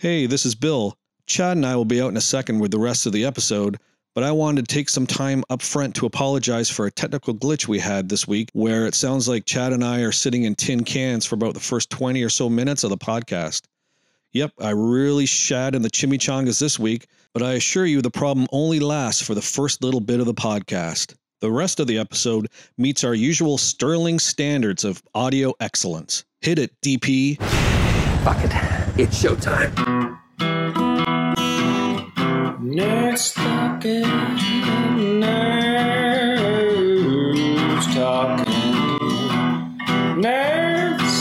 Hey, this is Bill. Chad and I will be out in a second with the rest of the episode, but I wanted to take some time up front to apologize for a technical glitch we had this week where it sounds like Chad and I are sitting in tin cans for about the first 20 or so minutes of the podcast. Yep, I really shat in the chimichangas this week, but I assure you the problem only lasts for the first little bit of the podcast. The rest of the episode meets our usual sterling standards of audio excellence. Hit it, DP. Fuck it. It's showtime. Nerds talking, nerds talking, nerds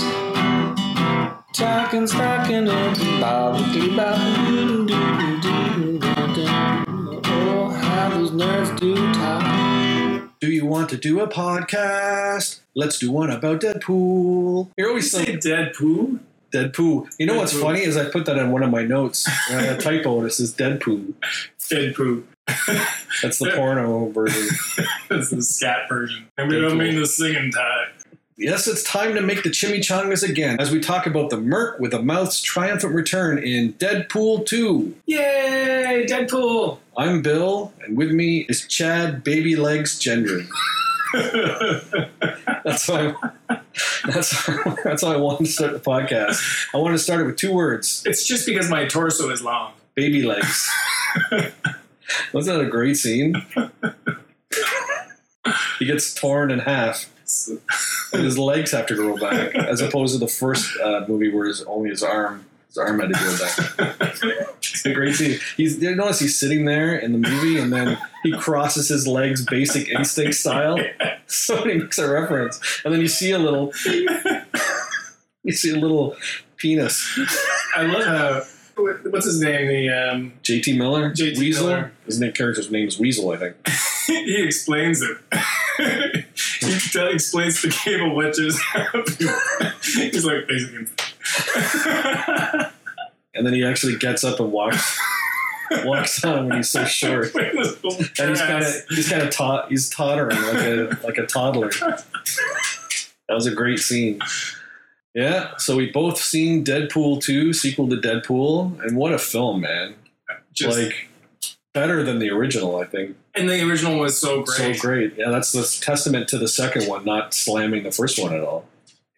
talking, stocking up, bobble doo bobble doo doo doo doo. Oh, how those nerds do talk. Do you want to do a podcast? Let's do one about Deadpool. You're always saying Deadpool. Deadpool. You know what's funny is I put that in one of my notes. I had a typo and it says Deadpool. Deadpool. That's the porno version. That's the scat version. And we don't mean the singing type. Yes, it's time to make the chimichangas again as we talk about the Merc with a mouth's triumphant return in Deadpool 2. Yay, Deadpool! I'm Bill, and with me is Chad Baby Legs Gendry. That's why. That's that's why I wanted to start the podcast. I wanted to start it with two words: it's just because my torso is long. baby legs. Wasn't that a great scene? he gets torn in half, and his legs have to grow back, as opposed to the first uh, movie where his, only his arm his arm had to grow back. It's a great scene. He's you notice he's sitting there in the movie, and then he crosses his legs, Basic Instinct style. So he makes a reference, and then you see a little, you see a little penis. I love how. What's his name? The um, JT Miller, JT Weasel. Miller. His name character's name is Weasel, I think. he explains it. he tell, explains the cable witches. He's like basically. And then he actually gets up and walks walks on when he's so short. And he's kind of he's kind of tot he's tottering like a like a toddler. That was a great scene. Yeah, so we both seen Deadpool 2, sequel to Deadpool, and what a film, man. just, like better than the original, I think. and the original was so great. So great. Yeah, that's the testament to the second one, not slamming the first one at all.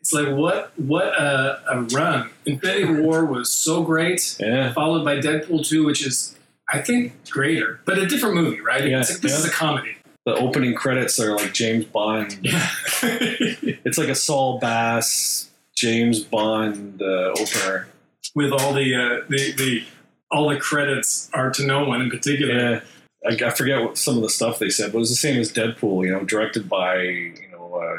It's like what what a, a run! Infinity War was so great, Yeah. followed by Deadpool two, which is I think greater, but a different movie, right? Yeah, It's like, this yeah. is a comedy. The opening credits are like James Bond. It's like a Saul Bass, James Bond uh, opener. With all the uh, the the all the credits are to no one in particular. Yeah, I, I forget what some of the stuff they said, but it was the same as Deadpool. You know, directed by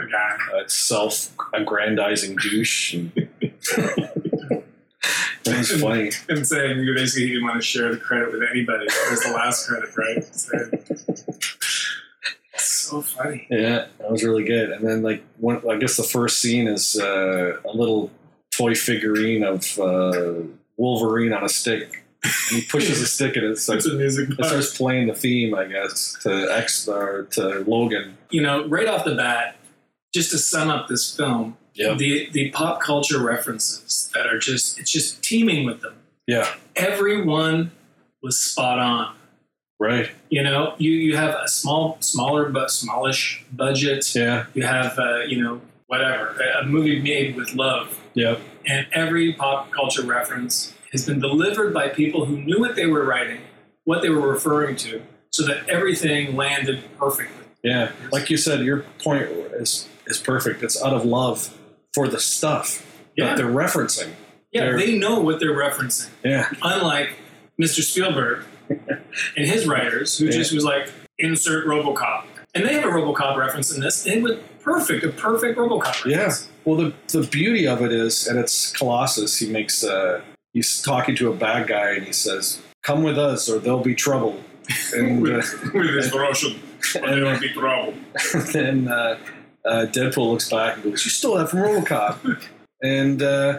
you know The uh, guy. a self-aggrandizing douche. And was funny. and saying you basically didn't want to share the credit with anybody. It was the last credit, right? So, so funny. Yeah, that was really good. And then like one, I guess the first scene is uh, a little toy figurine of uh, Wolverine on a stick. And he pushes a stick and it starts, It's a music it starts playing the theme, I guess, to X or to Logan. You know, right off the bat, just to sum up this film, Yeah. the the pop culture references that are just it's just teeming with them. Yeah. Everyone was spot on. Right. You know, you you have a small, smaller but smallish budget. Yeah. You have uh, you know whatever a movie made with love. Yep. and every pop culture reference has been delivered by people who knew what they were writing, what they were referring to, so that everything landed perfectly. Yeah. Like you said, your point is is perfect. It's out of love for the stuff Yeah, that they're referencing. yeah, they're- they know what they're referencing. Yeah. Unlike Mr. Spielberg and his writers, who Yeah. just was like insert RoboCop, and they have a RoboCop reference in this, and it was perfect, a perfect RoboCop Yeah. Well, the the beauty of it is, and it's Colossus. He makes uh, he's talking to a bad guy, and he says, "Come with us, or there'll be trouble." And uh, with, with his Russian, there will be trouble. then uh, uh, Deadpool looks back and goes, "You stole that from RoboCop," and uh,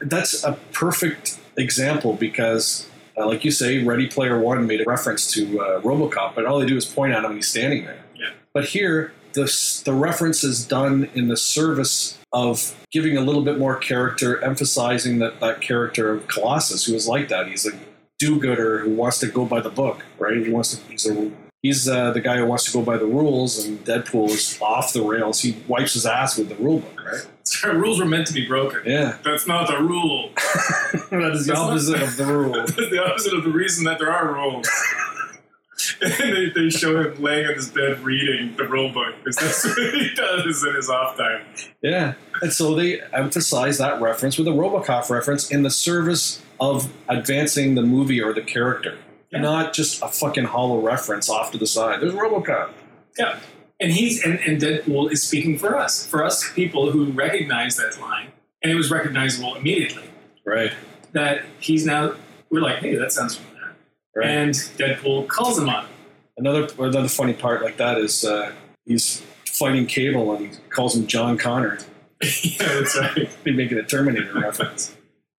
that's a perfect example because, uh, like you say, Ready Player One made a reference to uh, RoboCop, but all they do is point at him and he's standing there. Yeah. But here, the the reference is done in the service of giving a little bit more character, emphasizing that that character of Colossus, who is like that. He's a do-gooder who wants to go by the book, right? He wants to. He's a he's uh, the guy who wants to go by the rules, and Deadpool is off the rails. He wipes his ass with the rule book, right? Rules were meant to be broken. Yeah, That's not the rule. that is the That's not- opposite of the rule. That's the opposite of the reason that there are rules. and they, they show him laying on his bed reading the rule book because that's what he does in his off time. Yeah, and so they emphasize that reference with a RoboCop reference in the service of advancing the movie or the character, Yeah. not just a fucking hollow reference off to the side. There's RoboCop. Yeah. And he's and, and Deadpool is speaking for us, for us people who recognize that line, and it was recognizable immediately. Right. That he's now we're like, hey, that sounds familiar. Right. And Deadpool calls him on. it. Another another funny part like that is uh, he's fighting Cable and he calls him John Connor. yeah, that's right. Be making a Terminator reference,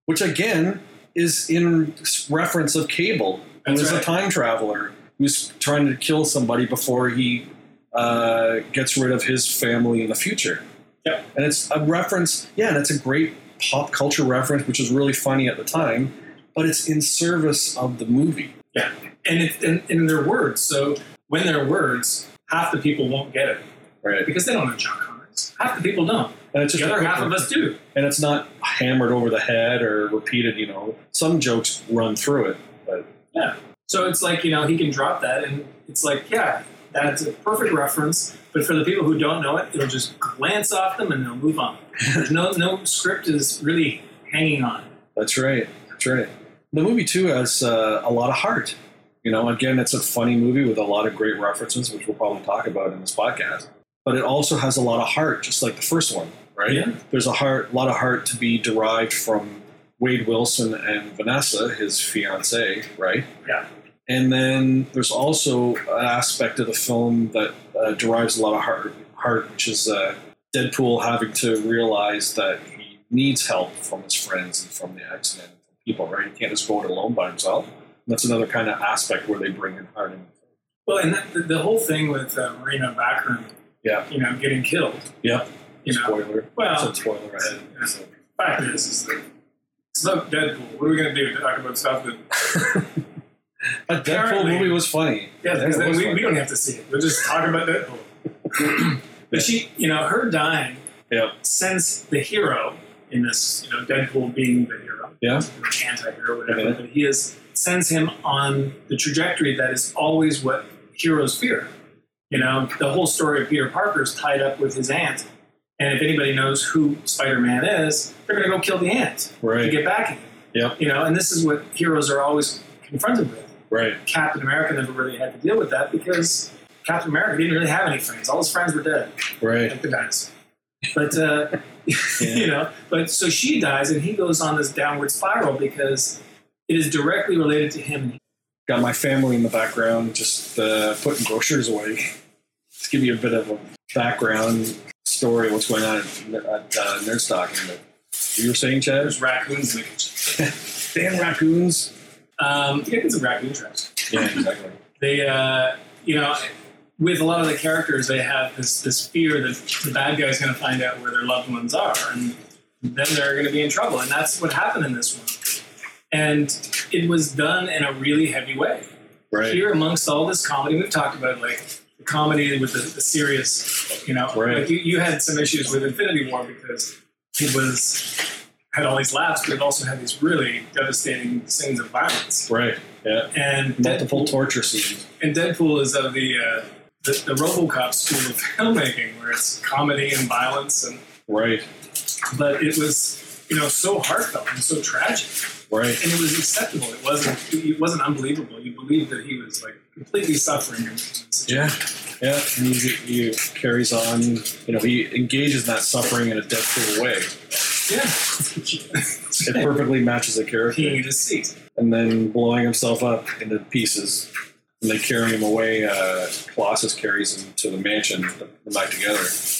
which again is in reference of Cable, who That's is a time traveler who's trying to kill somebody before he uh, gets rid of his family in the future. Yep. And it's a reference, yeah, and it's a great pop culture reference, which was really funny at the time, but it's in service of the movie. Yeah. And it's in, in their words. So when they're words, half the people won't get it Right. because they don't know John Connors. Half the people don't. And it's just The other half of us do. and it's not hammered over the head or repeated, you know. Some jokes run through it, Yeah. So it's like, you know, he can drop that and it's like, yeah, that's a perfect reference. But for the people who don't know it, it'll just glance off them and they'll move on. There's no no script is really hanging on. that's right. That's right. The movie too has uh, a lot of heart. You know, again, it's a funny movie with a lot of great references, which we'll probably talk about in this podcast. But it also has a lot of heart, just like the first one, right? Yeah. There's a heart, a lot of heart to be derived from Wade Wilson and Vanessa, his fiance, right? Yeah. And then there's also an aspect of the film that uh, derives a lot of heart, heart which is uh, Deadpool having to realize that he needs help from his friends and from the accident from people, right? He can't just go it alone by himself. And that's another kind of aspect where they bring in heart in. Well, and that, the, the whole thing with uh, Morena Baccarin, Yeah. you know, getting killed, Yep. you know, Spoiler. Well- Said spoiler ahead. Yeah. Fact is, is that it's not Deadpool. What are we going to do? Talk about stuff that, That Deadpool Apparently- movie was funny. yeah, because then we, we don't have to see it. We'll just talk about Deadpool. but she, you know, her dying Yeah. sends the hero in this, you know, Deadpool being the hero, Yeah. the anti-hero, whatever, Yeah. but he is sends him on the trajectory that is always what heroes fear. You know, the whole story of Peter Parker is tied up with his aunt. And if anybody knows who Spider-Man is, they're going to go kill the aunt to get back at him. Yeah. You know, and this is what heroes are always confronted with. Right. Captain America never really had to deal with that because Captain America didn't really have any friends. All his friends were dead, Right. like the guys. But uh, you know, but so she dies, and he goes on this downward spiral because it is directly related to him. Got my family in the background, just uh, putting groceries away. Just give you a bit of a background story of what's going on at, at uh, Nerd Stocking. You were saying, Chad? There's raccoons in the kitchen. Damn raccoons. Um, yeah, get some raccoon traps. Yeah, exactly. they uh, you know with a lot of the characters they have this this fear that the bad guy's going to find out where their loved ones are and then they're going to be in trouble and that's what happened in this one and it was done in a really heavy way Right. here amongst all this comedy we've talked about like comedy with the, the serious you know Right. like you, you had some issues with infinity war because it was had all these laughs but it also had these really devastating scenes of violence Right. Yeah. and Multiple Deadpool- torture scenes. and Deadpool is of the, uh, the the RoboCop school of filmmaking, where it's comedy and violence, and Right. but it was you know so heartfelt and so tragic, Right. and it was acceptable. It wasn't it wasn't unbelievable. You believed that he was like completely suffering. in this situation. Yeah. Yeah. And he, he carries on, you know, he engages that suffering in a Deadpool way. yeah. It perfectly matches the character. Peeing in his seat. and then blowing himself up into pieces. And they carry him away. Uh, Colossus carries him to the mansion, put them back together.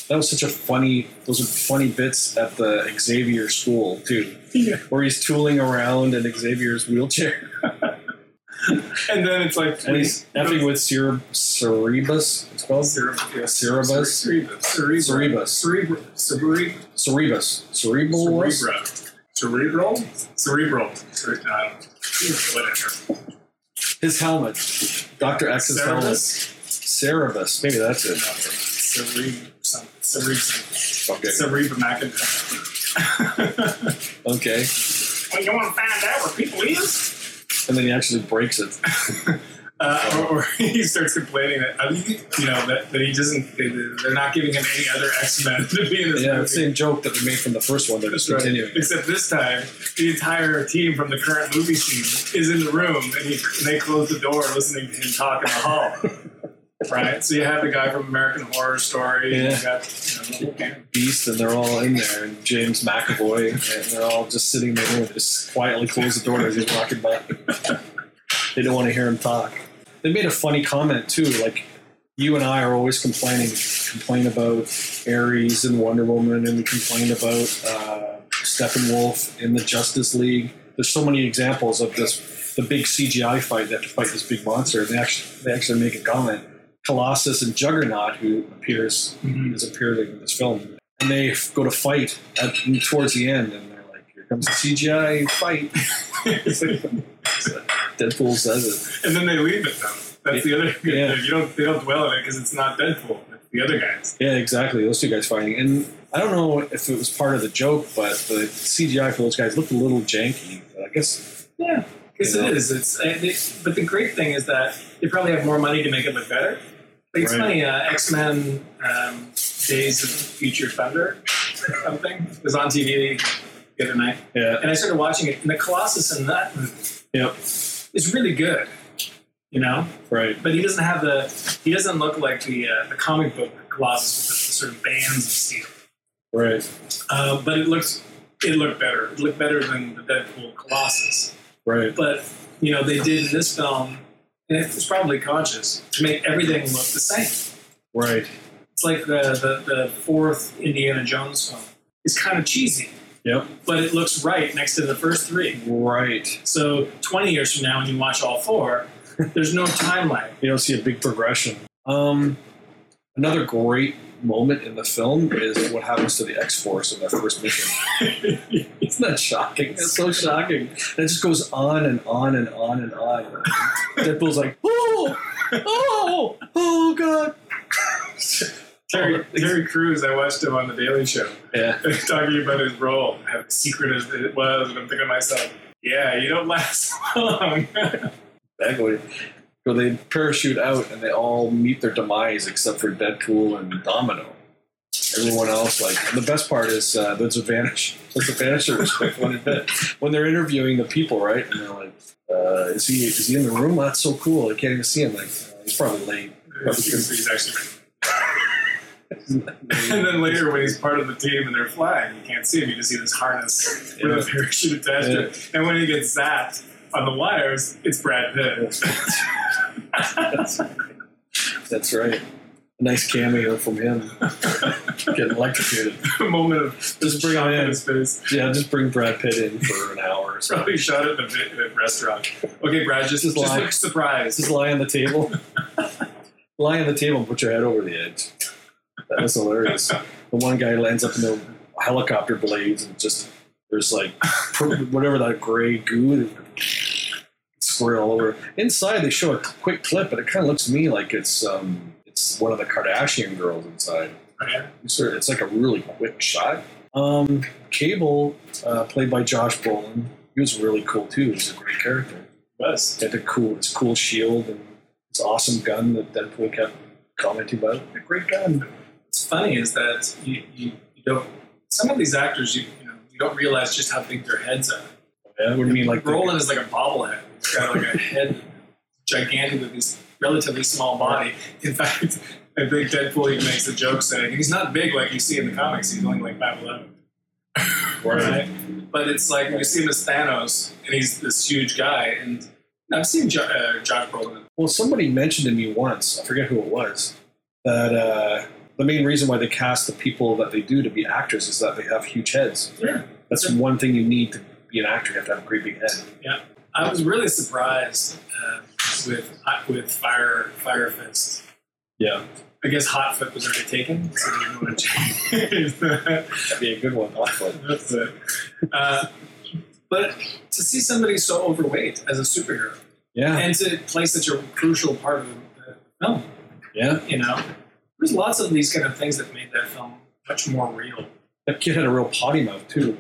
That was such a funny. Those are funny bits at the Xavier school too, Yeah. where he's tooling around in Xavier's wheelchair. and then it's like And he's effing with Cere- Cerebus. It's called Cerebus. Cerebus. Cerebus. Cerebus. Cerebral. Cerebral. Cerebus. Cerebral. Cerebral. Cerebral. Cerebral. Cere- uh, I don't know. Whatever. His helmet. Doctor X's helmet. Cerebus. Cerebus. Maybe that's it. Cerebus. Some. Cereb. Okay. McIntyre. Okay. well, you want to find out where people is? And then he actually breaks it. Uh, or, or he starts complaining that I mean, you know that, that he doesn't. They, they're not giving him any other X Men to be in this Yeah, movie. the same joke that they made from the first one. They're just right. continuing. Except this time, the entire team from the current movie scene is in the room, and, he, and they close the door, listening to him talk in the hall. Right. So you have the guy from American Horror Story. Yeah. You got, you know. Beast, and they're all in there, and James McAvoy, and they're all just sitting in the room, just quietly close the door as he's walking by. they don't want to hear him talk. They made a funny comment too, like you and I are always complaining, complain about Ares and Wonder Woman, and we complain about uh, Steppenwolf in the Justice League. There's so many examples of this, the big CGI fight. that to fight this big monster, and they actually they actually make a comment. Colossus and Juggernaut, who appears Mhm. is appearing in this film, and they go to fight at, towards the end, and they're like, "Here comes the CGI fight." Deadpool says it. and then they leave it though. That's the other Yeah. thing. You don't they don't dwell on it because it's not Deadpool. It's the other guys. Yeah, exactly. Those two guys fighting, and I don't know if it was part of the joke, but the CGI for those guys looked a little janky. But I guess Yeah, because You know? it is. It's and it, but the great thing is that they probably have more money to make it look better. Like it's Right. funny. Uh, X Men um, Days of Future Thunder, or something was on TV the other night, yeah, and I started watching it. And the Colossus in that movie yep, is really good, you know. right, But he doesn't have the. He doesn't look like the uh, the comic book Colossus with the, sort of bands of steel. right, Uh, but it looks it looked better. It looked better than the Deadpool Colossus. Right, but you know they did in this film and it was probably conscious to make everything look the same. Right. it's like the, the, the fourth indiana jones film. It's kind of cheesy. Yep, but it looks right next to the first three. Right. so 20 years from now when you watch all four there's no time lag You don't see a big progression. Um, another great moment in the film is what happens to the X Force in their first mission. Isn't that shocking? It's so shocking. And it just goes on and on and on and on. Deadpool's like, oh, oh, oh, God. terry, terry Crews, i watched him on the daily show Yeah, talking about his role how secret as it was and i'm thinking to myself yeah you don't last long exactly. So they parachute out and they all meet their demise except for Deadpool and Domino. Everyone else, like, the best part is uh, there's a vanish. There's a vanisher was quite funny when they're interviewing the people, right? And they're like, uh, "Is he? Is he in the room? That's so cool. I can't even see him. Like, uh, he's probably late." he's, he's actually And then later, when he's part of the team and they're flying, you can't see him. You just see this harness with Yeah. a parachute attached to it. And when he gets zapped on the wires, it's Brad Pitt. That's right. A nice cameo from him. Getting electrocuted. a moment of Just bring on in face. Yeah, just bring Brad Pitt in for an hour or oh, so. Probably shot at the the restaurant. Okay, Brad, just, Just just, lie. look surprised. Just lie on the table. lie on the table and put your head over the edge. That was hilarious. The one guy lands up in the helicopter blades and just there's like whatever that gray goo all over. Inside they show a quick clip, but it kind of looks to me like it's um it's one of the Kardashian girls inside. Yeah. It's sort of- it's like a really quick shot. Um, Cable, uh, played by Josh Brolin, he was really cool too. He's a great character. Was. He had the cool, his cool shield and his awesome gun that Deadpool kept commenting about. A great gun. What's funny is that you, you, you don't. Some of these actors, you, you know, you don't realize just how big their heads are. Yeah, what do you mean, like the- Brolin is like a bobblehead. Got like a head gigantic with this relatively small body. In fact, I think Deadpool even makes a joke saying he's not big like you see in the comics. He's only like five eleven. Right. But it's like we see him as Thanos, and he's this huge guy. And I've seen jo- uh, Josh Brolin. Well, somebody mentioned to me once, I forget who it was, that uh, the main reason why they cast the people that they do to be actors is that they have huge heads. Yeah. That's one thing you need to be an actor. You have to have a great big head. I was really surprised uh, with with Fire Fire Fist. Yeah, I guess Hotfoot was already taken, so they didn't want to change that. that'd be a good one. Awful. That's it. Uh, but to see somebody so overweight as a superhero Yeah, and to play such a crucial part of the film, yeah. you know, there's lots of these kind of things that made that film much more real. That kid had a real potty mouth too.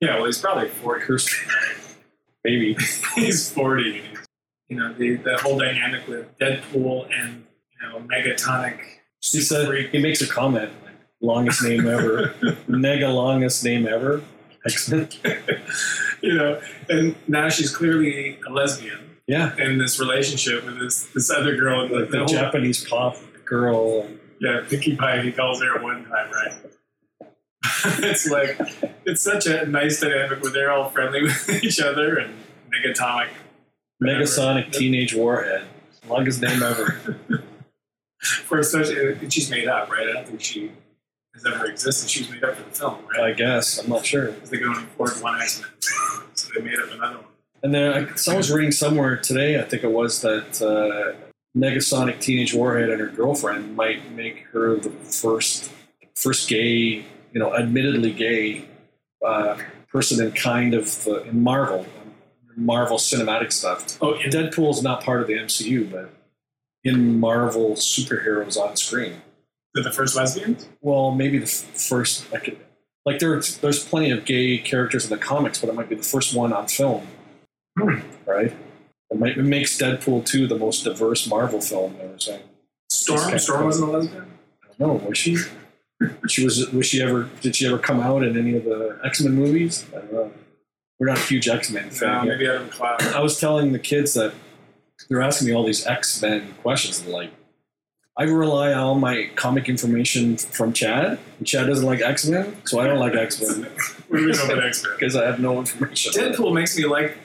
Yeah, well, he's probably 40. Cursed. Maybe. he's 40. You know, the, the whole dynamic with Deadpool and, you know, Megatonic. He said he makes a comment like longest name ever, mega longest name ever. You know, and now she's clearly a lesbian Yeah, in this relationship with this, this other girl. The, the, the Japanese pop girl. Yeah, Pinkie Pie, he calls her at one time, right? it's like, it's such a nice dynamic where they're all friendly with each other and Megatomic. Megasonic Teenage Warhead. Longest name ever. For such, she's made up, right? I don't think she has ever existed. She was made up for the film, right? I guess. I'm not sure. They go and afford one. So they made up another one. And then I, so I was reading somewhere today, I think it was, that uh, Negasonic Teenage Warhead and her girlfriend might make her the first first gay, you know, admittedly gay uh, person in kind of the, in Marvel, Marvel cinematic stuff. Oh, and Deadpool's not part of the MCU, but in Marvel superheroes on screen. they're the first lesbians? Well, maybe the f- first, like, like there, there's plenty of gay characters in the comics, but it might be the first one on film, Hmm. right? It, might, it makes Deadpool 2 the most diverse Marvel film ever. So, Storm? Storm wasn't a lesbian? I don't know, was she? She was. Was she ever? Did she ever come out in any of the X Men movies? I don't know. We're not a huge X Men fan. No, maybe Adam Cloud. I was telling the kids that they're asking me all these X Men questions. And like, I rely on all my comic information from Chad. And Chad doesn't like X Men, so I don't like X Men What do we know about X Men? because I have no information. Deadpool makes me like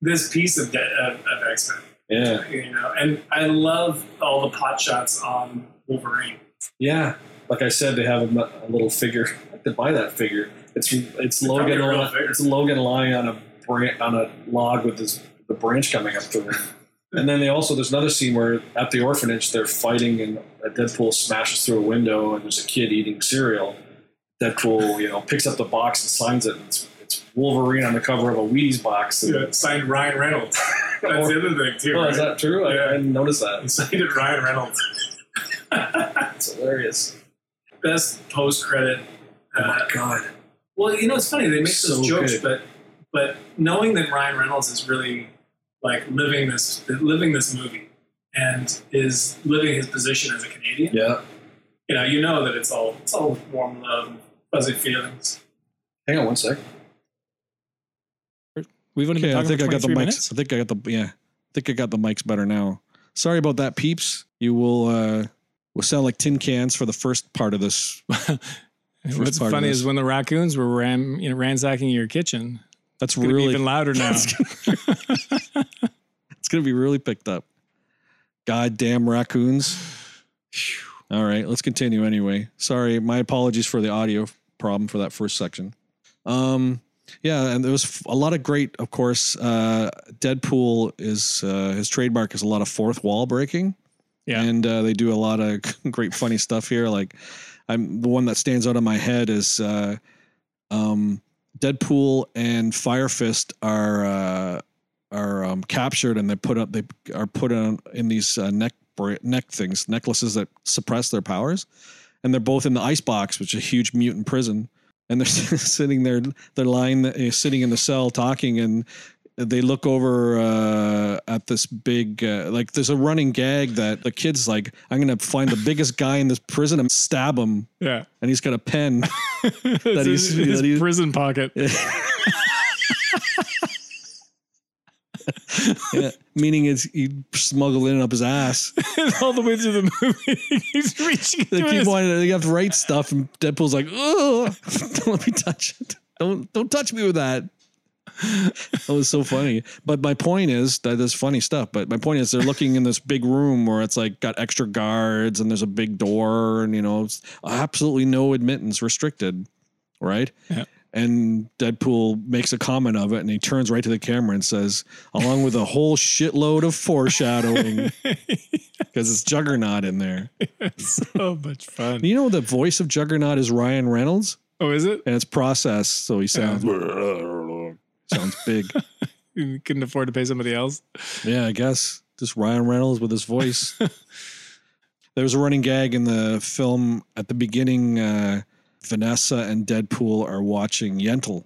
this piece of, de- of, of X Men. Yeah, You know, and I love all the pot shots on Wolverine. yeah. Like I said, they have a, a little figure. I could buy that figure. It's it's probably Logan. a real li- figure. It's Logan lying on a bran- on a log with his the branch coming up through him. And then they also there's another scene where at the orphanage they're fighting and a Deadpool smashes through a window and there's a kid eating cereal. Deadpool, you know, picks up the box and signs it. It's, it's Wolverine on the cover of a Wheaties box. And, Yeah, signed Ryan Reynolds. That's the other thing too. oh, right? is that true? I, Yeah. I didn't notice He that. signed it Ryan Reynolds. It's hilarious. Best post credit. Oh Uh, my god. well, you know, it's funny they make So those jokes, good. but but knowing that Ryan Reynolds is really like living this living this movie and is living his position as a Canadian. Yeah. You know, you know that it's all it's all warm love, and fuzzy feelings. Hang on one sec. We've only Okay, been I talking think I for got the mics. minutes. I think I got the yeah. I think I got the mics better now. Sorry about that, peeps. You will uh will sound like tin cans for the first part of this. What's funny is when the raccoons were ram, you know, ransacking your kitchen. That's It's really even louder now. it's gonna be really picked up. Goddamn raccoons. All right, let's continue anyway. Sorry, my apologies for the audio problem for that first section. Um, yeah, and there was a lot of great, of course. Uh, Deadpool is uh, his trademark is a lot of fourth wall breaking. Yeah. and uh, they do a lot of great, funny stuff here. Like, I'm the one that stands out in my head is uh, um, Deadpool and Fire Fist are uh, are um, captured and they put up they are put on in these uh, neck neck things necklaces that suppress their powers, and they're both in the ice box, which is a huge mutant prison, and they're sitting there they're lying sitting in the cell talking and. They look over uh, at this big, uh, like, there's a running gag that the kid's like, I'm to find the biggest guy in this prison and stab him. yeah. And he's got a pen. It's he's- his, his that he's- prison pocket. yeah, meaning it's he smuggled in up his ass. All the way through the movie. He's reaching They keep his- wanting they have to write stuff, and Deadpool's like, "Oh, don't let me touch it. Don't don't touch me with that." That was so funny. But my point is that there's funny stuff. But my point is they're looking in this big room where it's like got extra guards and there's a big door and you know absolutely no admittance restricted, right? Yeah. And Deadpool makes a comment of it, and he turns right to the camera and says, along with a whole shitload of foreshadowing, because it's Juggernaut in there. so much fun. You know, the voice of Juggernaut is Ryan Reynolds, Oh, is it? and it's processed, so he sounds sounds big. You couldn't afford to pay somebody else. Yeah, I guess just Ryan Reynolds with his voice. there was a running gag in the film at the beginning. Uh, Vanessa and Deadpool are watching Yentl,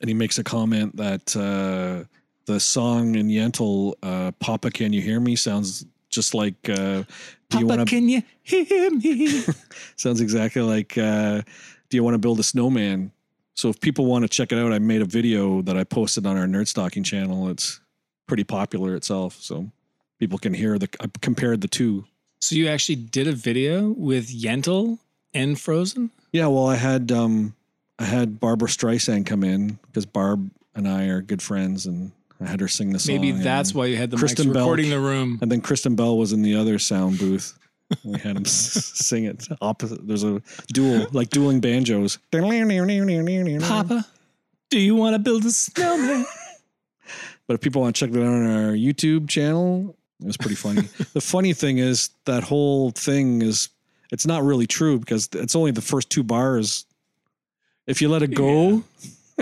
and he makes a comment that uh, the song in Yentl, uh, "Papa, Can You Hear Me," sounds just like. Uh, do you want to? can you hear me? Sounds exactly like. Uh, do you want to build a snowman? So if people want to check it out, I made a video that I posted on our Nerd Stalking channel. It's pretty popular itself, so people can hear the. I compared the two. so you actually did a video with Yentl and Frozen? Yeah, well, I had um, I had Barbra Streisand come in because Barb and I are good friends, and I had her sing the song. Maybe that's why you had the Kristen mics Bell- recording the room. And then Kristen Bell was in the other sound booth. We had him sing it opposite. There's a duel, like dueling banjos. Papa, do you want to build a snowman? But if people want to check that out on our YouTube channel, it was pretty funny. the funny thing is that whole thing is it's not really true because it's only the first two bars. If you let it go,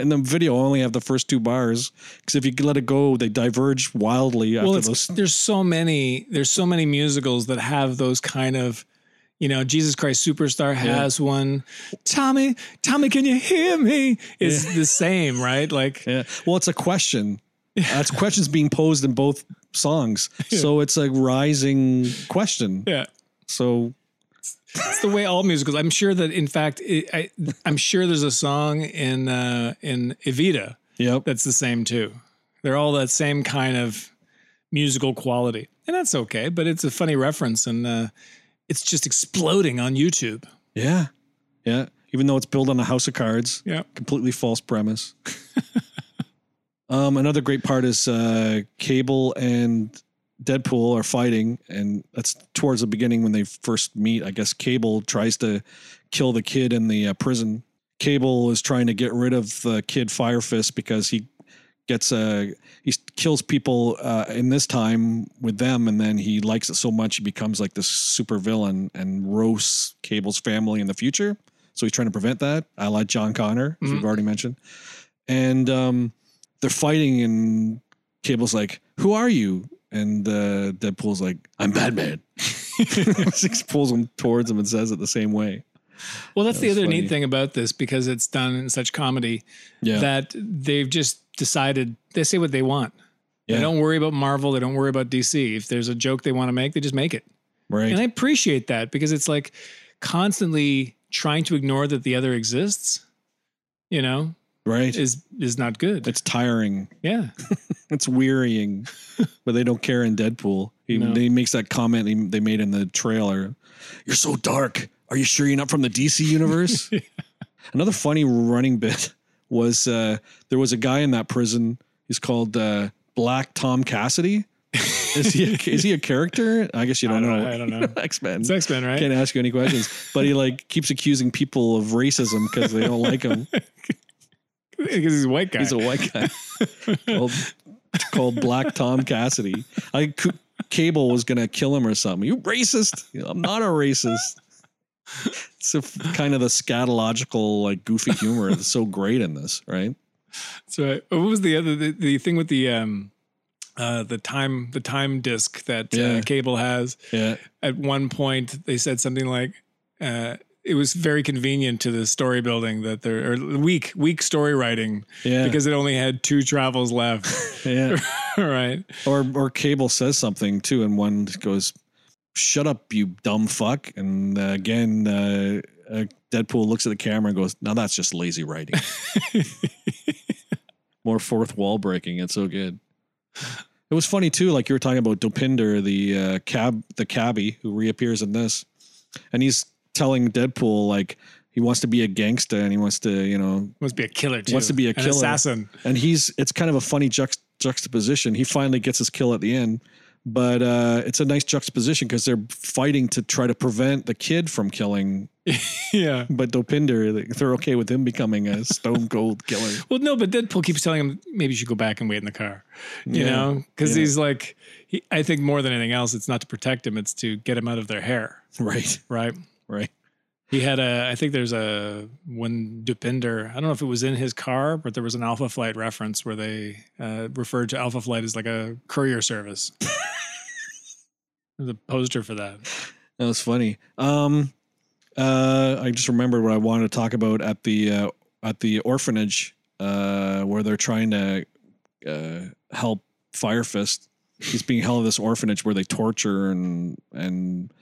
and the video only have the first two bars because if you let it go, they diverge wildly after well, those. there's so many there's so many musicals that have those kind of you know jesus christ superstar has one tommy tommy can you hear me it's the same right like Yeah. Well, it's a question. That's uh, questions being posed in both songs. So it's a rising question. yeah So it's the way all musicals i'm sure that in fact it, I, i'm sure there's a song in uh in evita yep. that's the same too they're all that same kind of musical quality and that's okay but it's a funny reference and uh it's just exploding on youtube Yeah. Yeah. Even though it's built on a house of cards. yeah completely false premise. um, another great part is uh, Cable and Deadpool are fighting, and that's towards the beginning when they first meet. I guess Cable tries to kill the kid in the uh, prison. Cable is trying to get rid of the kid Fire Fist because he gets uh, he kills people uh, in this time with them, and then he likes it so much he becomes like this super villain and roasts Cable's family in the future. So he's trying to prevent that. I like John Connor, as we've already mentioned. And um, they're fighting, and Cable's like, "Who are you?" And uh, Deadpool's like, "I'm Batman." he pulls him towards him and says it the same way. Well, that's the other funny. neat thing about this because it's done in such comedy Yeah, that they've just decided they say what they want. yeah, They don't worry about Marvel. They don't worry about DC. If there's a joke they want to make, they just make it. right. And I appreciate that because it's like constantly trying to ignore that the other exists, you know, right. is is not good. it's tiring. yeah. It's wearying, but they don't care in Deadpool. He, No. makes that comment he, they made in the trailer. You're so dark. Are you sure you're not from the DC universe? Another funny running bit was uh, there was a guy in that prison. He's called uh, Black Tom Cassidy. Is he a, is he a character? I guess you don't, I don't- know. I don't know. X Men. It's X Men, right? Can't ask you any questions, but he like keeps accusing people of racism because they don't like him. Because he's a white guy. He's a white guy called, called Black Tom Cassidy. I Cable was gonna kill him or something. You racist? I'm not a racist. It's a f kind of the scatological, like goofy humor that's so great in this, right? So what was the other the, the thing with the um uh the time the time disc that Yeah. uh, cable has Yeah, at one point they said something like uh it was very convenient to the story building that there or weak weak story writing yeah, because it only had two travels left yeah. right Or or Cable says something too, and one goes, "Shut up, you dumb fuck!" And uh, again, uh, uh, Deadpool looks at the camera and goes, "Now that's just lazy writing." More fourth wall breaking. It's so good. It was funny too, like you were talking about Dopinder, the uh, cab, the cabbie who reappears in this, and he's telling Deadpool like he wants to be a gangster and he wants to, you know, wants to be a killer too Wants to be a An killer. assassin and he's it's kind of a funny juxt- juxtaposition. He finally gets his kill at the end, but uh, it's a nice juxtaposition because they're fighting to try to prevent the kid from killing. yeah. But Dopinder, they're okay with him becoming a stone cold killer. Well, no, but Deadpool keeps telling him maybe you should go back and wait in the car. You Yeah. know, because Yeah. he's like, he, I think more than anything else, it's not to protect him; it's to get him out of their hair, Right, right? Right. He had a, I think there's a when Dopinder, I don't know if it was in his car, but there was an Alpha Flight reference where they uh, referred to Alpha Flight as like a courier service. There's a poster for that. That was funny. Um, uh, I just remembered what I wanted to talk about at the uh, at the orphanage uh, where they're trying to uh, help Fire Fist. He's being held in this orphanage where they torture and and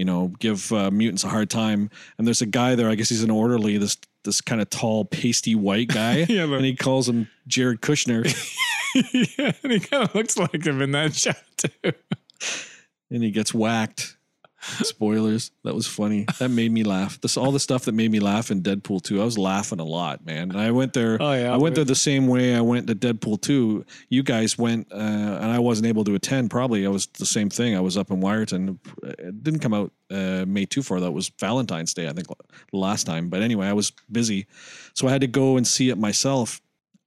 you know give uh, mutants a hard time. And there's a guy there. I guess he's an orderly. This this kind of tall, pasty white guy. Yeah, but- and he calls him Jared Kushner. yeah, and he kind of looks like him in that shot too. and he gets whacked. Spoilers. That was funny. That made me laugh. This all the stuff that made me laugh in Deadpool 2. I was laughing a lot, man. And I went there. Oh, yeah, I went there the same way I went to Deadpool 2. You guys went, uh, and I wasn't able to attend. Probably I was the same thing. I was up in Wiarton. It didn't come out uh, May 2 for that was Valentine's Day, I think, last time. But anyway, I was busy, so I had to go and see it myself.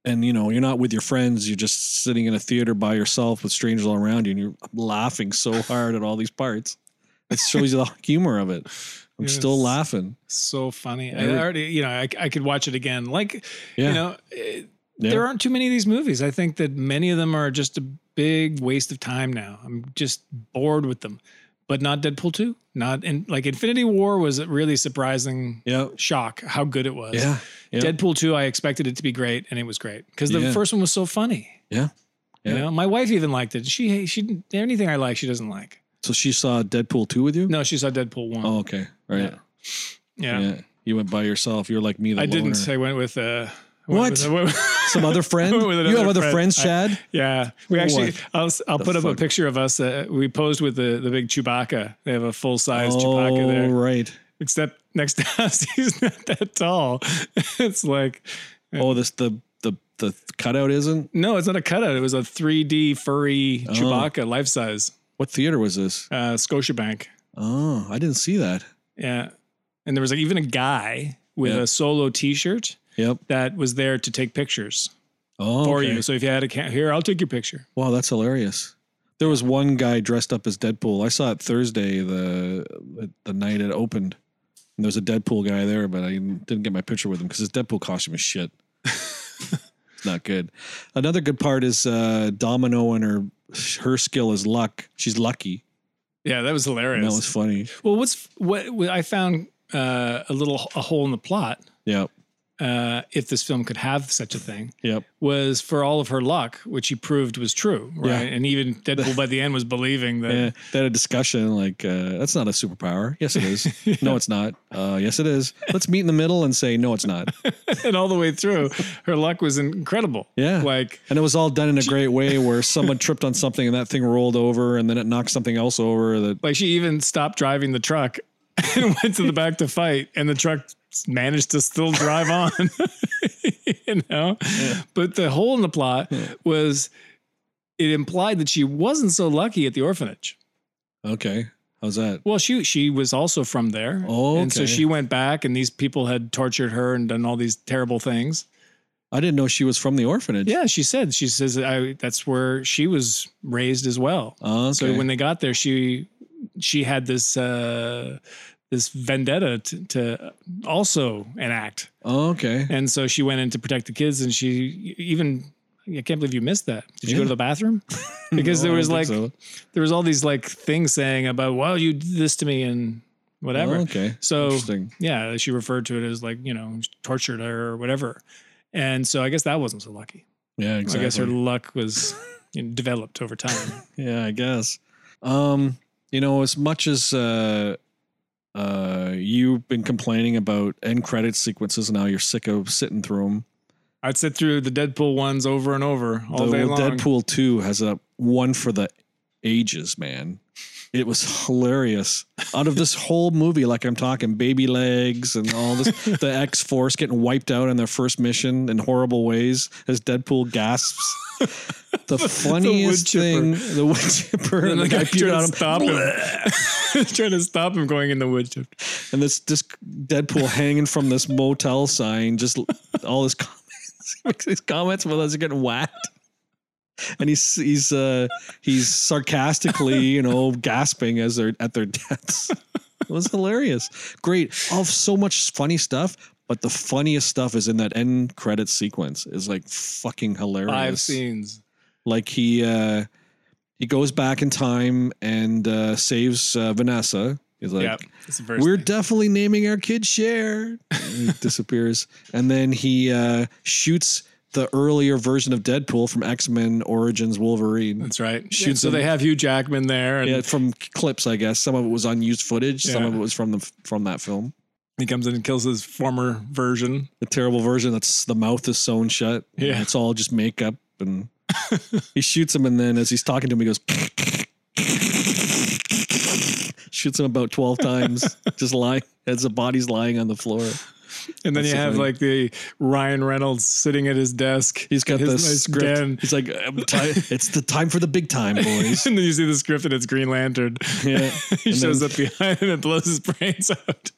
And you know, you're not with your friends. You're just sitting in a theater by yourself with strangers all around you, and you're laughing so hard at all these parts. It shows you the humor of it. I'm still laughing. So funny. I already, you know, I, I could watch it again. Like, Yeah. you know, eh, it, Yeah. there aren't too many of these movies. I think that many of them are just a big waste of time now. I'm just bored with them. But not Deadpool 2. Not in like Infinity War was a really surprising Yeah. shock how good it was. Yeah. Yeah. Deadpool 2, I expected it to be great and it was great because the Yeah. first one was so funny. Yeah. You Yeah. know, my wife even liked it. She she anything I like, she doesn't like. So she saw Deadpool 2 with you? No, she saw Deadpool 1. Oh, okay. Right. yeah. Yeah. You went by yourself. You're like me. The I didn't. I went with uh I What? with- I went with- Some other friend? You have another other friend. friends, I- Chad? Yeah, we actually. What I'll I'll the put up a picture of us. Uh, we posed with the the big Chewbacca. They have a full size oh, Chewbacca there. right. Except next to us, he's not that tall. It's like Oh, this the the the cutout isn't. no, it's not a cutout. It was a 3D furry Oh. Chewbacca, life size, What theater was this? uh, Scotiabank. Oh, I didn't see that. Yeah, and there was like even a guy with Yeah. a solo T-shirt Yep. that was there to take pictures Oh, for okay. you. So if you had a ca- here, I'll take your picture. Wow, that's hilarious. There was one guy dressed up as Deadpool. I saw it Thursday, the the night it opened. And there was a Deadpool guy there, but I didn't get my picture with him because his Deadpool costume is shit. it's not good. Another good part is uh, Domino and her her skill is luck. She's lucky. Yeah, that was And hilarious. that was funny. Well, what's what, what I found uh, a little a hole in the plot. Yep. Uh, if this film could have such a thing, Yep. was for all of her luck, which he proved was true, right? Yeah. And even Deadpool by the end was believing that. Yeah, they had a discussion like uh, that's not a superpower. Yes, it is. No, it's not. Uh, yes, it is. Let's meet in the middle and say no, it's not. and all the way through, her luck was incredible. Yeah. like And it was all done in a great way where someone tripped on something and that thing rolled over and then it knocked something else over. That like she even stopped driving the truck and went to the back to fight, and the truck managed to still drive on. you know, but the hole in the plot was it implied that she wasn't so lucky at the orphanage. okay, how's that? Well, she she was also from there. Oh, and so she went back, and these people had tortured her and done all these terrible things. I didn't know she was from the orphanage. Yeah, she said she says I, that's where she was raised as well. Oh, okay. So when they got there, she she had this uh, this vendetta to, to also enact, oh, okay. and so she went in to protect the kids, and she even. I can't believe you missed that. Did you go to the bathroom? Because No, there was like think there was all these like things saying about well you did this to me and whatever. Oh, okay. So Interesting. yeah, she referred to it as like you know tortured her or whatever, and so I guess that wasn't so lucky. Yeah, exactly. I guess her luck was you know, developed over time. Yeah, I guess. Um, you know, as much as uh uh you've been complaining about end credit sequences now you're sick of sitting through them. I'd sit through the Deadpool ones over and over all the day long. Deadpool 2 has a one for the ages, man. It was hilarious. Out of this whole movie, like I'm talking baby legs and all this, the X Force getting wiped out on their first mission in horrible ways as Deadpool gasps. The funniest chipper. thing, the wood chipper, and, And the the guy guy trying to him. stop him. trying to stop him going in the wood chip. and this this Deadpool hanging from this motel sign, just all his comments, he makes these comments while they're getting whacked, and he's he's uh he's sarcastically, you know, gasping as they're at their deaths. It was hilarious, great, all so much funny stuff. But the funniest stuff is in that end credit sequence. is like fucking hilarious. Five scenes. Like he uh he goes back in time and uh saves uh, Vanessa. He's like, yeah, the we're definitely naming our kid Cher. And he disappears. And then he uh, shoots the earlier version of Deadpool from X Men Origins Wolverine. That's right. Shoots so him. they have Hugh Jackman there, and Yeah, from clips, I guess. Some of it was unused footage. Some of it was from the from that film. he comes in and kills his former version. The terrible version that's the mouth is sewn shut. Yeah. it's all just makeup. And he shoots him, and then as he's talking to him, he goes. Shoots him about twelve times, just lying as the body's lying on the floor. And then That's you have funny. like the Ryan Reynolds sitting at his desk. He's got his the nice script. den. He's like, "I'm ti- it's the time for the big time, boys. and then you see the script and it's Green Lantern. Yeah. he And shows then- up behind him and blows his brains out.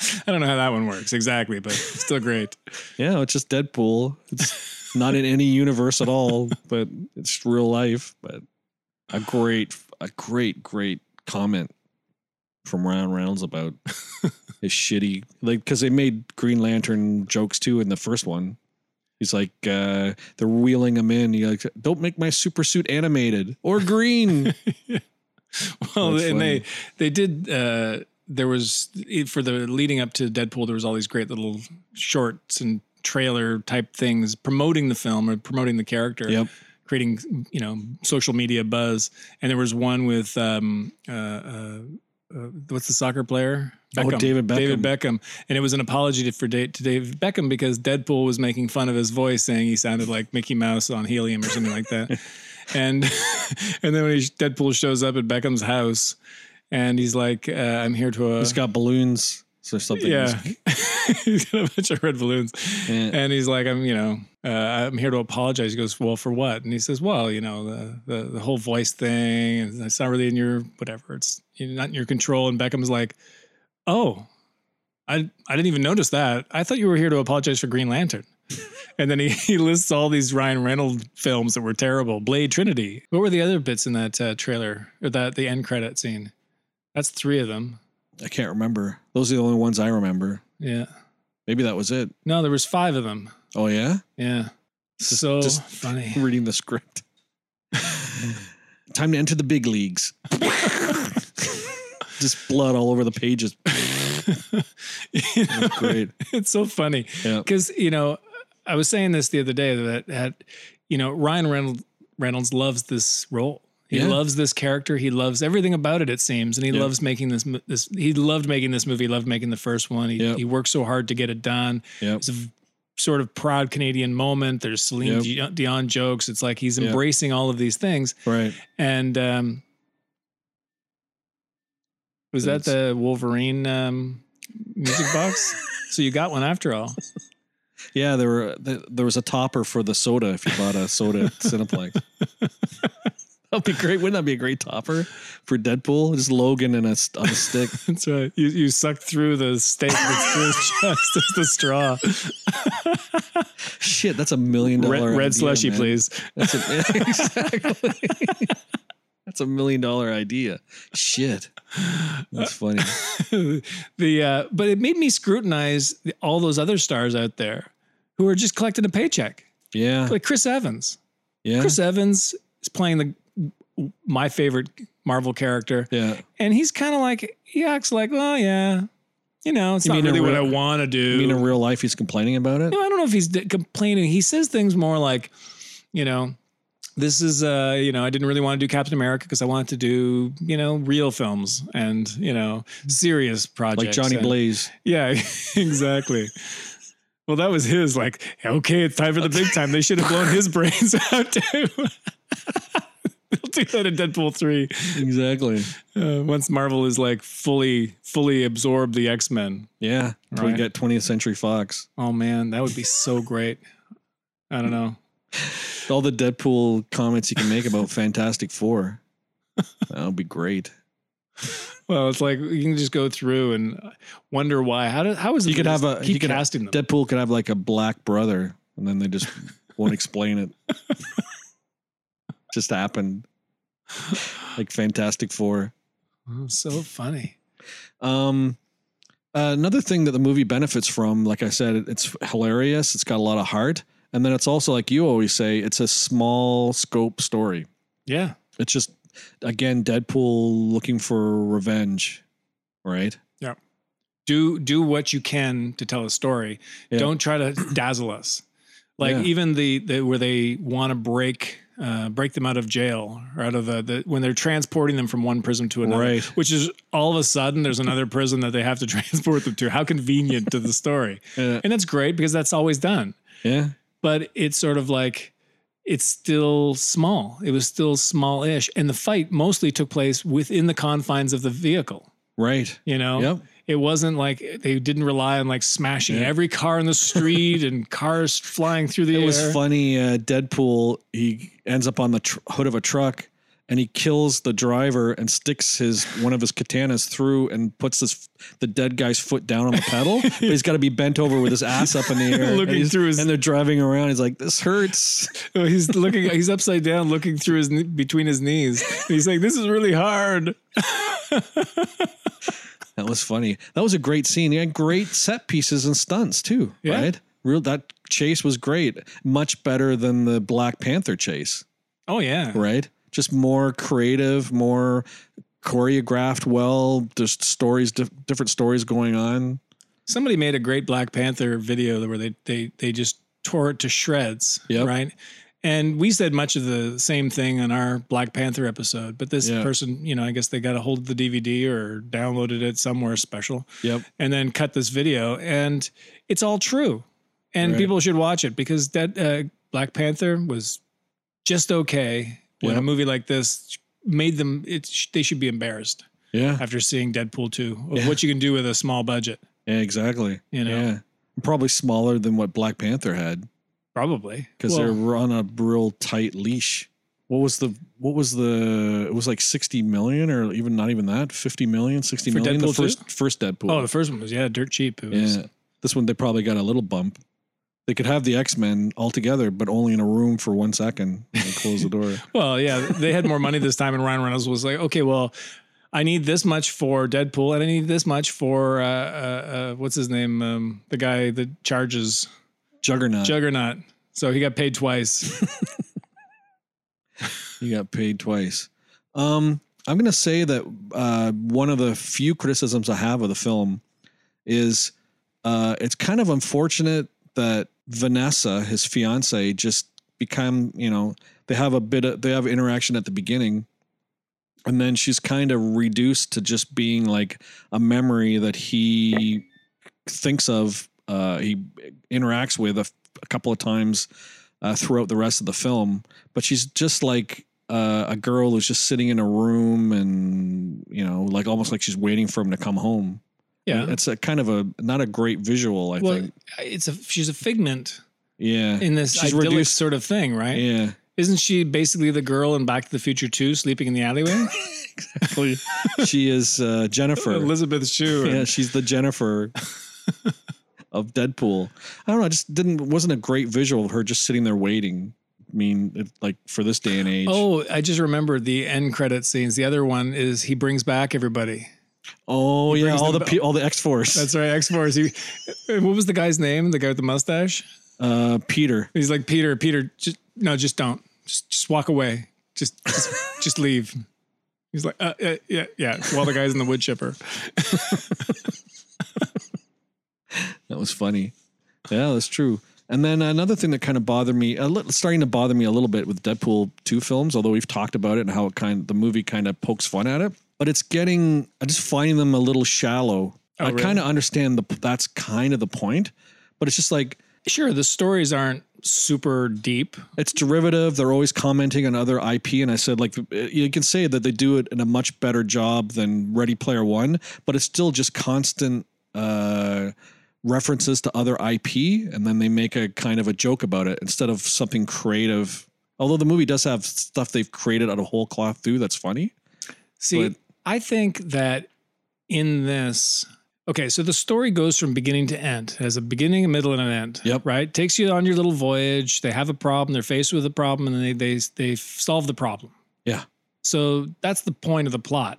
I don't know how that one works exactly, but still great. Yeah, it's just Deadpool. It's not in any universe at all, but it's real life. But a great, a great, great comment from Ryan Reynolds about his shitty, like, because they made Green Lantern jokes too in the first one. He's like, uh, they're wheeling him in. He like, don't make my super suit animated or green. Well, That's and they they did. Uh, there was for the leading up to Deadpool. There was all these great little shorts and trailer type things promoting the film or promoting the character. Yep. Creating, you know, social media buzz, and there was one with um, uh, uh, uh, what's the soccer player? Oh, David Beckham. David Beckham, and it was an apology to, for da- to David Beckham because Deadpool was making fun of his voice, saying he sounded like Mickey Mouse on helium or something like that. And and then when he, Deadpool shows up at Beckham's house, and he's like, uh, "I'm here to," uh, He's got balloons or something. yeah, he's got a bunch of red balloons, Yeah. and he's like, "I'm, you know, uh, I'm here to apologize." He goes, "Well, for what?" And he says, "Well, you know, the the, the whole voice thing, and it's not really in your whatever. It's not in your control." And Beckham's like, "Oh, I I didn't even notice that. I thought you were here to apologize for Green Lantern." And then he, he lists all these Ryan Reynolds films that were terrible. Blade Trinity. What were the other bits in that uh, trailer or that the end credit scene? That's three of them. I can't remember. Those are the only ones I remember. Yeah. Maybe that was it. No, there was five of them. Oh yeah, Yeah. Just- so just funny. reading the script. Time to enter the big leagues. Just blood all over the pages. You know, great. it's so funny Yeah. because you know I was saying this the other day that that you know Ryan Reynolds Reynolds loves this role. He Yeah. loves this character. He loves everything about it. It seems, and he loves making this. This he loved making this movie. He loved making the first one. He, Yeah. he worked so hard to get it done. Yep. It's a sort of proud Canadian moment. There's Celine Yep. Dion- jokes. It's like he's Yep. embracing all of these things. Right. And um, was that the Wolverine um, music box? so you got one after all. Yeah, there were there was a topper for the soda if you bought a soda at Cineplex. That'd be great. Wouldn't that be a great topper for Deadpool? Just Logan and a on a stick. That's right. You you sucked through the stake that's through his chest as the straw. Shit, that's a million Red, red idea, slushy, man. please. That's a, exactly. That's a million dollar idea. Shit, that's funny. the uh, but it made me scrutinize the, all those other stars out there who are just collecting a paycheck, Yeah, like Chris Evans. yeah, Chris Evans is playing the my favorite Marvel character, yeah. and he's kind of like he acts like, oh yeah, you know, it's You not really what I want to do. I mean, in real life, he's complaining about it. you know, I don't know if he's d- complaining. He says things more like, you know, this is, uh, you know, I didn't really want to do Captain America because I wanted to do, you know, real films and, you know, serious projects. Like Johnny And- Blaze. Yeah, exactly. well, that was his, like, okay, it's time for the big time. They should have blown his brains out too. They'll do that in Deadpool three. exactly. Uh, once Marvel is like fully fully absorbed the X Men. Yeah. Until we get 20th Century Fox. Oh man, that would be so great. I don't know. All the Deadpool comments you can make about Fantastic Four. That would be great. Well, it's like you can just go through and wonder why. How did how is it You could have a- keep you could casting them? Deadpool could have like a black brother, and then they just won't explain it. just happened. Like Fantastic Four. Oh, so funny. Um, another thing that the movie benefits from, like I said, it's hilarious. It's got a lot of heart, and then it's also like you always say, it's a small scope story. Yeah. It's just again Deadpool looking for revenge, right? Yeah. Do do what you can to tell a story. Yeah. Don't try to dazzle us. Like Yeah. even the, the where they want to break uh, break them out of jail or out of the, the when they're transporting them from one prison to another, Right. which is all of a sudden there's another prison that they have to transport them to. How convenient to the story, Yeah. and that's great because that's always done. Yeah. but it's sort of like it's still small. It was still small-ish, and the fight mostly took place within the confines of the vehicle. Right. You know, Yep. It wasn't like they didn't rely on like smashing Yeah. every car in the street and cars flying through the It air. was funny. Uh, Deadpool he ends up on the tr- hood of a truck and he kills the driver and sticks his one of his katanas through and puts this the dead guy's foot down on the pedal. but he's got to be bent over with his ass up in the air, Looking and through his- And they're driving around. He's like, "This hurts." Oh, he's looking. He's upside down, looking through his between his knees. He's like, "This is really hard." That was funny. That was a great scene. He had great set pieces and stunts too. Yeah. Right. Real that chase was great. Much better than the Black Panther chase. Oh yeah, right? Just more creative, more choreographed well. just stories, dif- different stories going on. somebody made a great Black Panther video where they they they just tore it to shreds, Yep. right? And we said much of the same thing on our Black Panther episode, but this Yeah. person, you know, I guess they got a hold of the DVD or downloaded it somewhere special, Yep. and then cut this video, and it's all true, and Right. people should watch it because that uh, Black Panther was just okay. When Yep. a movie like this made them, it they should be embarrassed Yeah. after seeing Deadpool two of Yeah. what you can do with a small budget. Yeah. Exactly. You know. Yeah. Probably smaller than what Black Panther had Probably. Because Well, they're on a real tight leash. What was the what was the it was like 60 million or even not even that 50 million 60 For million? The Deadpool first first Deadpool. Oh, the first one was yeah, dirt cheap. It was, yeah. This one they probably got a little bump. They could have the X-Men all together but only in a room for one second and close the door. Well, yeah, they had more money this time, and Ryan Reynolds was like, okay, well, I need this much for Deadpool, and I need this much for uh, uh, uh, what's his name, um, the guy that charges Juggernaut Juggernaut. So he got paid twice. he got paid twice. Um, I'm going to say that uh, one of the few criticisms I have of the film is uh, it's kind of unfortunate that Vanessa, his fiance, just become you know they have a bit of they have interaction at the beginning, and then she's kind of reduced to just being like a memory that he thinks of. Uh, he interacts with a, f- a couple of times uh, throughout the rest of the film, but she's just like uh, a girl who's just sitting in a room and you know, like almost like she's waiting for him to come home. Yeah. it's a kind of a not a great visual. I well, think. it's a she's a figment Yeah, in this She's idyllic reduced- sort of thing, right? yeah, Isn't she basically the girl in Back to the Future 2 sleeping in the alleyway? exactly. she is uh, Jennifer. Elizabeth Shue. yeah, she's the Jennifer of Deadpool. I don't know. I just didn't wasn't a great visual of her just sitting there waiting. I mean, it, like for this day and age. Oh, I just remembered the end credit scenes. The other one is he brings back everybody. oh yeah, all the pe- all the X Force. That's right, X Force. What was the guy's name? The guy with the mustache. uh, Peter. He's like Peter. Peter, just no, just don't. Just just walk away. Just just, just leave. He's like, uh, uh, yeah, yeah. While the guy's in the wood chipper. That was funny. Yeah, that's true. And then another thing that kind of bothered me, starting to bother me a little bit with Deadpool two films, although we've talked about it and how it kind the movie kind of pokes fun at it, but it's getting I just finding them a little shallow. Oh, I really? kind of understand the that's kind of the point, but it's just like sure the stories aren't super deep. It's derivative. They're always commenting on other IP, and I said like you can say that they do it in a much better job than Ready Player One, but it's still just constant uh, references to other IP, and then they make a kind of a joke about it instead of something creative. Although the movie does have stuff they've created out of whole cloth too, that's funny. See, But- I think that in this, okay, so the story goes from beginning to end. It has a beginning, a middle, and an end. Yep. Right. Takes you on your little voyage. They have a problem. They're faced with a problem, and they they they solve the problem. Yeah. So that's the point of the plot,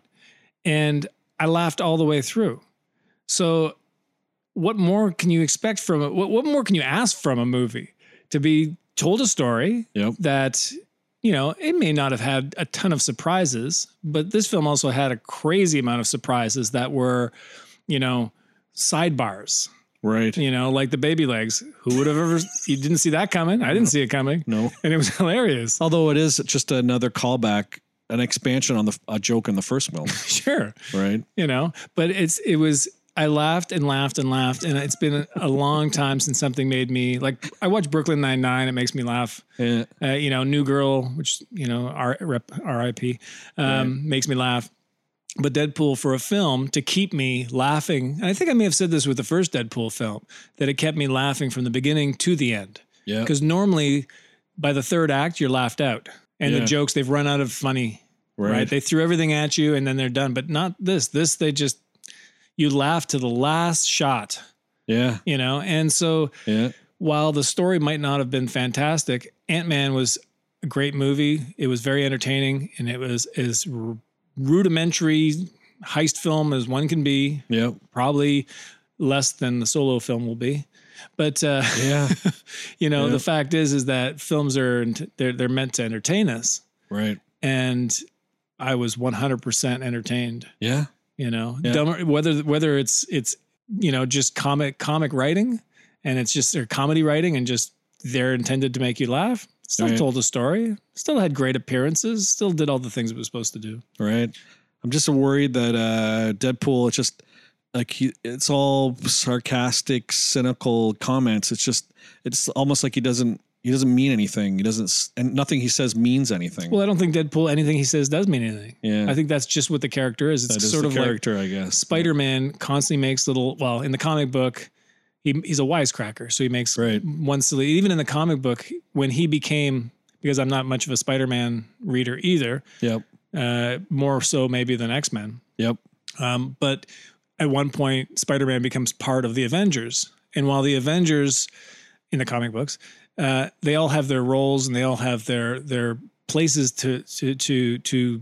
and I laughed all the way through. So, what more can you expect from it? What, what more can you ask from a movie? To be told a story Yep. that you know it may not have had a ton of surprises but this film also had a crazy amount of surprises that were you know sidebars Right. you know like the baby legs who would have ever you didn't see that coming i didn't see it coming No. and it was hilarious Although it is just another callback, an expansion on the a joke in the first film, sure right? you know but it's it was i laughed and laughed and laughed and it's been a long time since something made me like i watch brooklyn 99 it makes me laugh Yeah. uh, you know, New Girl, which you know, R, rep, RIP, um, makes me laugh. But Deadpool for a film to keep me laughing, and I think I may have said this with the first Deadpool film that it kept me laughing from the beginning to the end. Yeah. Because normally, by the third act, you're laughed out, and Yeah. the jokes they've run out of funny. Right. Right. They threw everything at you, and then they're done. But not this. This they just you laugh to the last shot. Yeah. You know, and so Yeah. while the story might not have been fantastic, Ant Man was a great movie. It was very entertaining, and it was as rudimentary heist film as one can be. Yeah. Probably less than the solo film will be, but uh, Yeah. you know Yeah. the fact is is that films are they're they're meant to entertain us, Right. and I was one hundred percent entertained. Yeah. You know, Yeah. Dumber, whether whether it's it's you know just comic comic writing, and it's just or comedy writing, and just they're intended to make you laugh. Still Right. told a story. Still had great appearances. Still did all the things it was supposed to do. Right. I'm just worried that uh Deadpool it's just like he it's all sarcastic, cynical comments. It's just it's almost like he doesn't he doesn't mean anything. He doesn't and nothing he says means anything. Well, I don't think Deadpool anything he says does mean anything. yeah. I think that's just what the character is. It's that is sort the of like character, I guess. Spider-Man constantly makes little. Well, in the comic book, he, he's a wisecracker, so he makes Right. one silly. Even in the comic book, when he became, because I'm not much of a Spider-Man reader either, Yep. uh, more so maybe than X-Men. Yep. Um, but at one point, Spider-Man becomes part of the Avengers, and while the Avengers in the comic books, uh, they all have their roles and they all have their their places to to to to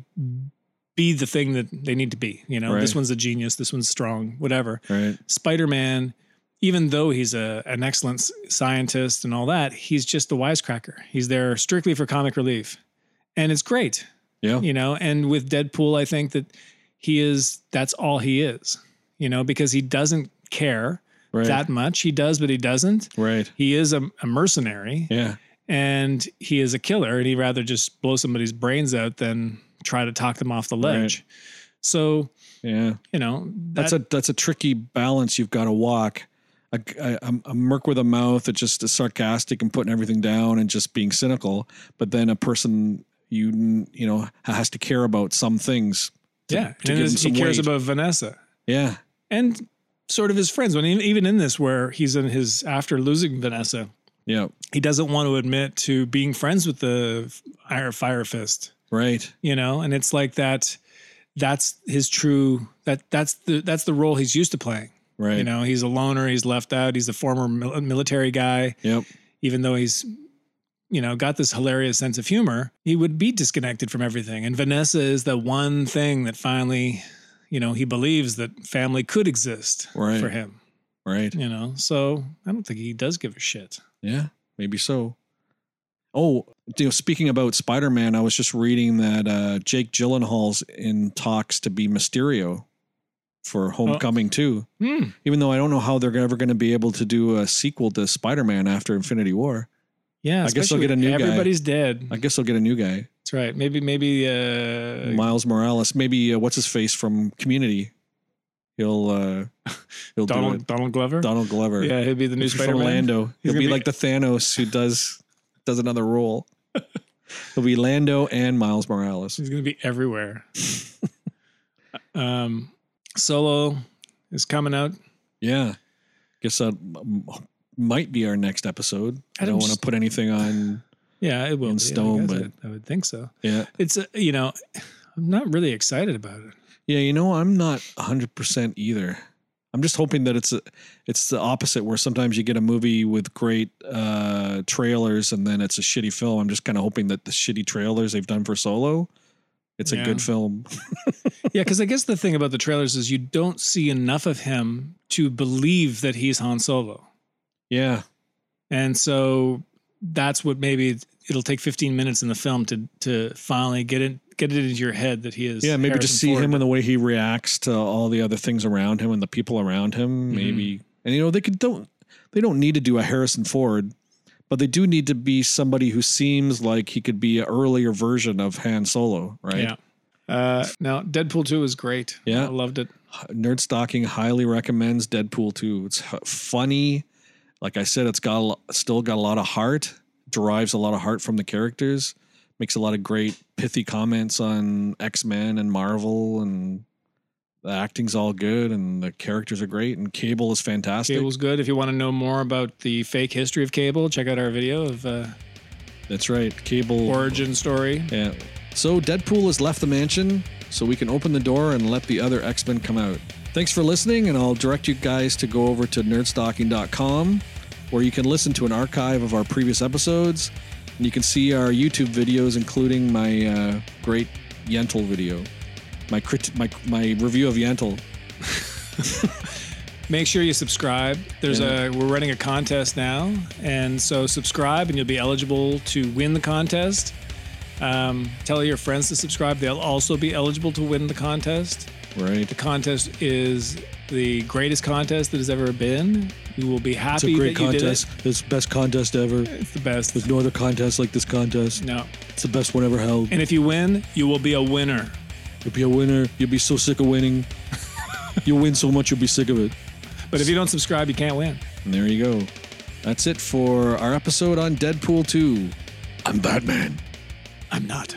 be the thing that they need to be. You know, this one's a genius, this one's strong, whatever. Right. Spider-Man, even though he's a an excellent scientist and all that, he's just a wisecracker. He's there strictly for comic relief, and it's great Yeah. you know and with deadpool i think that he is that's all he is you know because he doesn't care Right. that much he does but he doesn't right. he is a, a mercenary Yeah. and he is a killer and he'd rather just blow somebody's brains out than try to talk them off the ledge so Yeah. you know That's a that's a tricky balance you've got to walk. A, a, a merc with a mouth that just is sarcastic and putting everything down and just being cynical, but then a person you you know has to care about some things. to- yeah to and he cares weight. about vanessa Yeah, and sort of his friends. When even in this where he's in his after losing vanessa yeah, he doesn't want to admit to being friends with the fire fire fist. Right, you know and it's like that that's his true that that's the that's the role he's used to playing. Right. you know he's a loner he's left out he's a former mil- military guy. Yep. even though he's you know got this hilarious sense of humor he would be disconnected from everything. And vanessa is the one thing that finally you know he believes that family could exist Right. for him Right. you know so i don't think he does give a shit Yeah, maybe so. Oh, you know, speaking about Spider Man, I was just reading that uh, Jake Gyllenhaal's in talks to be Mysterio for Homecoming too. Hmm. Even though I don't know how they're ever going to be able to do a sequel to Spider Man after Infinity War. yeah I guess they'll get a new guy. everybody's dead I guess they'll get a new guy, that's right maybe maybe uh Miles Morales. Maybe uh, what's his face from Community. He'll uh, he'll do Donald it. Donald Glover. Donald Glover. yeah, he'll be the new He's from. Lando. He'll be, be- like the Thanos who does does another role. He'll be Lando and Miles Morales. He's going to be everywhere. um, Solo is coming out. Yeah, guess that might be our next episode. I don't want to put anything on. Yeah, it will In stone, but- I, I would think so. Yeah, It's uh, you know, I'm not really excited about it. yeah. You know, I'm not 100 percent either. I'm just hoping that it's a, it's the opposite, where sometimes you get a movie with great uh, trailers and then it's a shitty film. I'm just kind of hoping that the shitty trailers they've done for Solo, it's a good film. Yeah, because I guess the thing about the trailers is you don't see enough of him to believe that he's Han Solo, yeah, and so that's what maybe it'll take 15 minutes in the film to to finally get it get it into your head that he is. Yeah, maybe just see Ford. him and the way he reacts to all the other things around him and the people around him. Mm-hmm. Maybe, and you know, they could don't they don't need to do a Harrison Ford, but they do need to be somebody who seems like he could be an earlier version of Han Solo, right? Yeah. Uh, now, Deadpool 2 is great. Yeah. I loved it. Nerd Stocking highly recommends Deadpool 2. It's funny. Like I said, it's got a still got a lot of heart. Derives a lot of heart from the characters. Makes a lot of great pithy comments on X Men and Marvel, and the acting's all good, and the characters are great, and Cable is fantastic. Cable's good. If you want to know more about the fake history of Cable, check out our video of uh, That's right, Cable. origin story. yeah. So Deadpool has left the mansion, so we can open the door and let the other X Men come out. Thanks for listening, and I'll direct you guys to go over to nerdstocking.com where you can listen to an archive of our previous episodes. And you can see our YouTube videos, including my uh, great Yentl video, my, crit- my my review of Yentl. Make sure you subscribe. There's Yeah. a we're running a contest now, and so subscribe, and you'll be eligible to win the contest. Um, tell your friends to subscribe; they'll also be eligible to win the contest. Right. The contest is the greatest contest that has ever been. We will be happy. It's a great that you contest. It's the best contest ever. It's the best. There's no other contest like this contest. No, It's the best one ever held. and if you win, you will be a winner. You'll be a winner. You'll be so sick of winning. You'll win so much you'll be sick of it. But if you don't subscribe, you can't win. And there you go. That's it for our episode on Deadpool 2. I'm Batman. I'm not.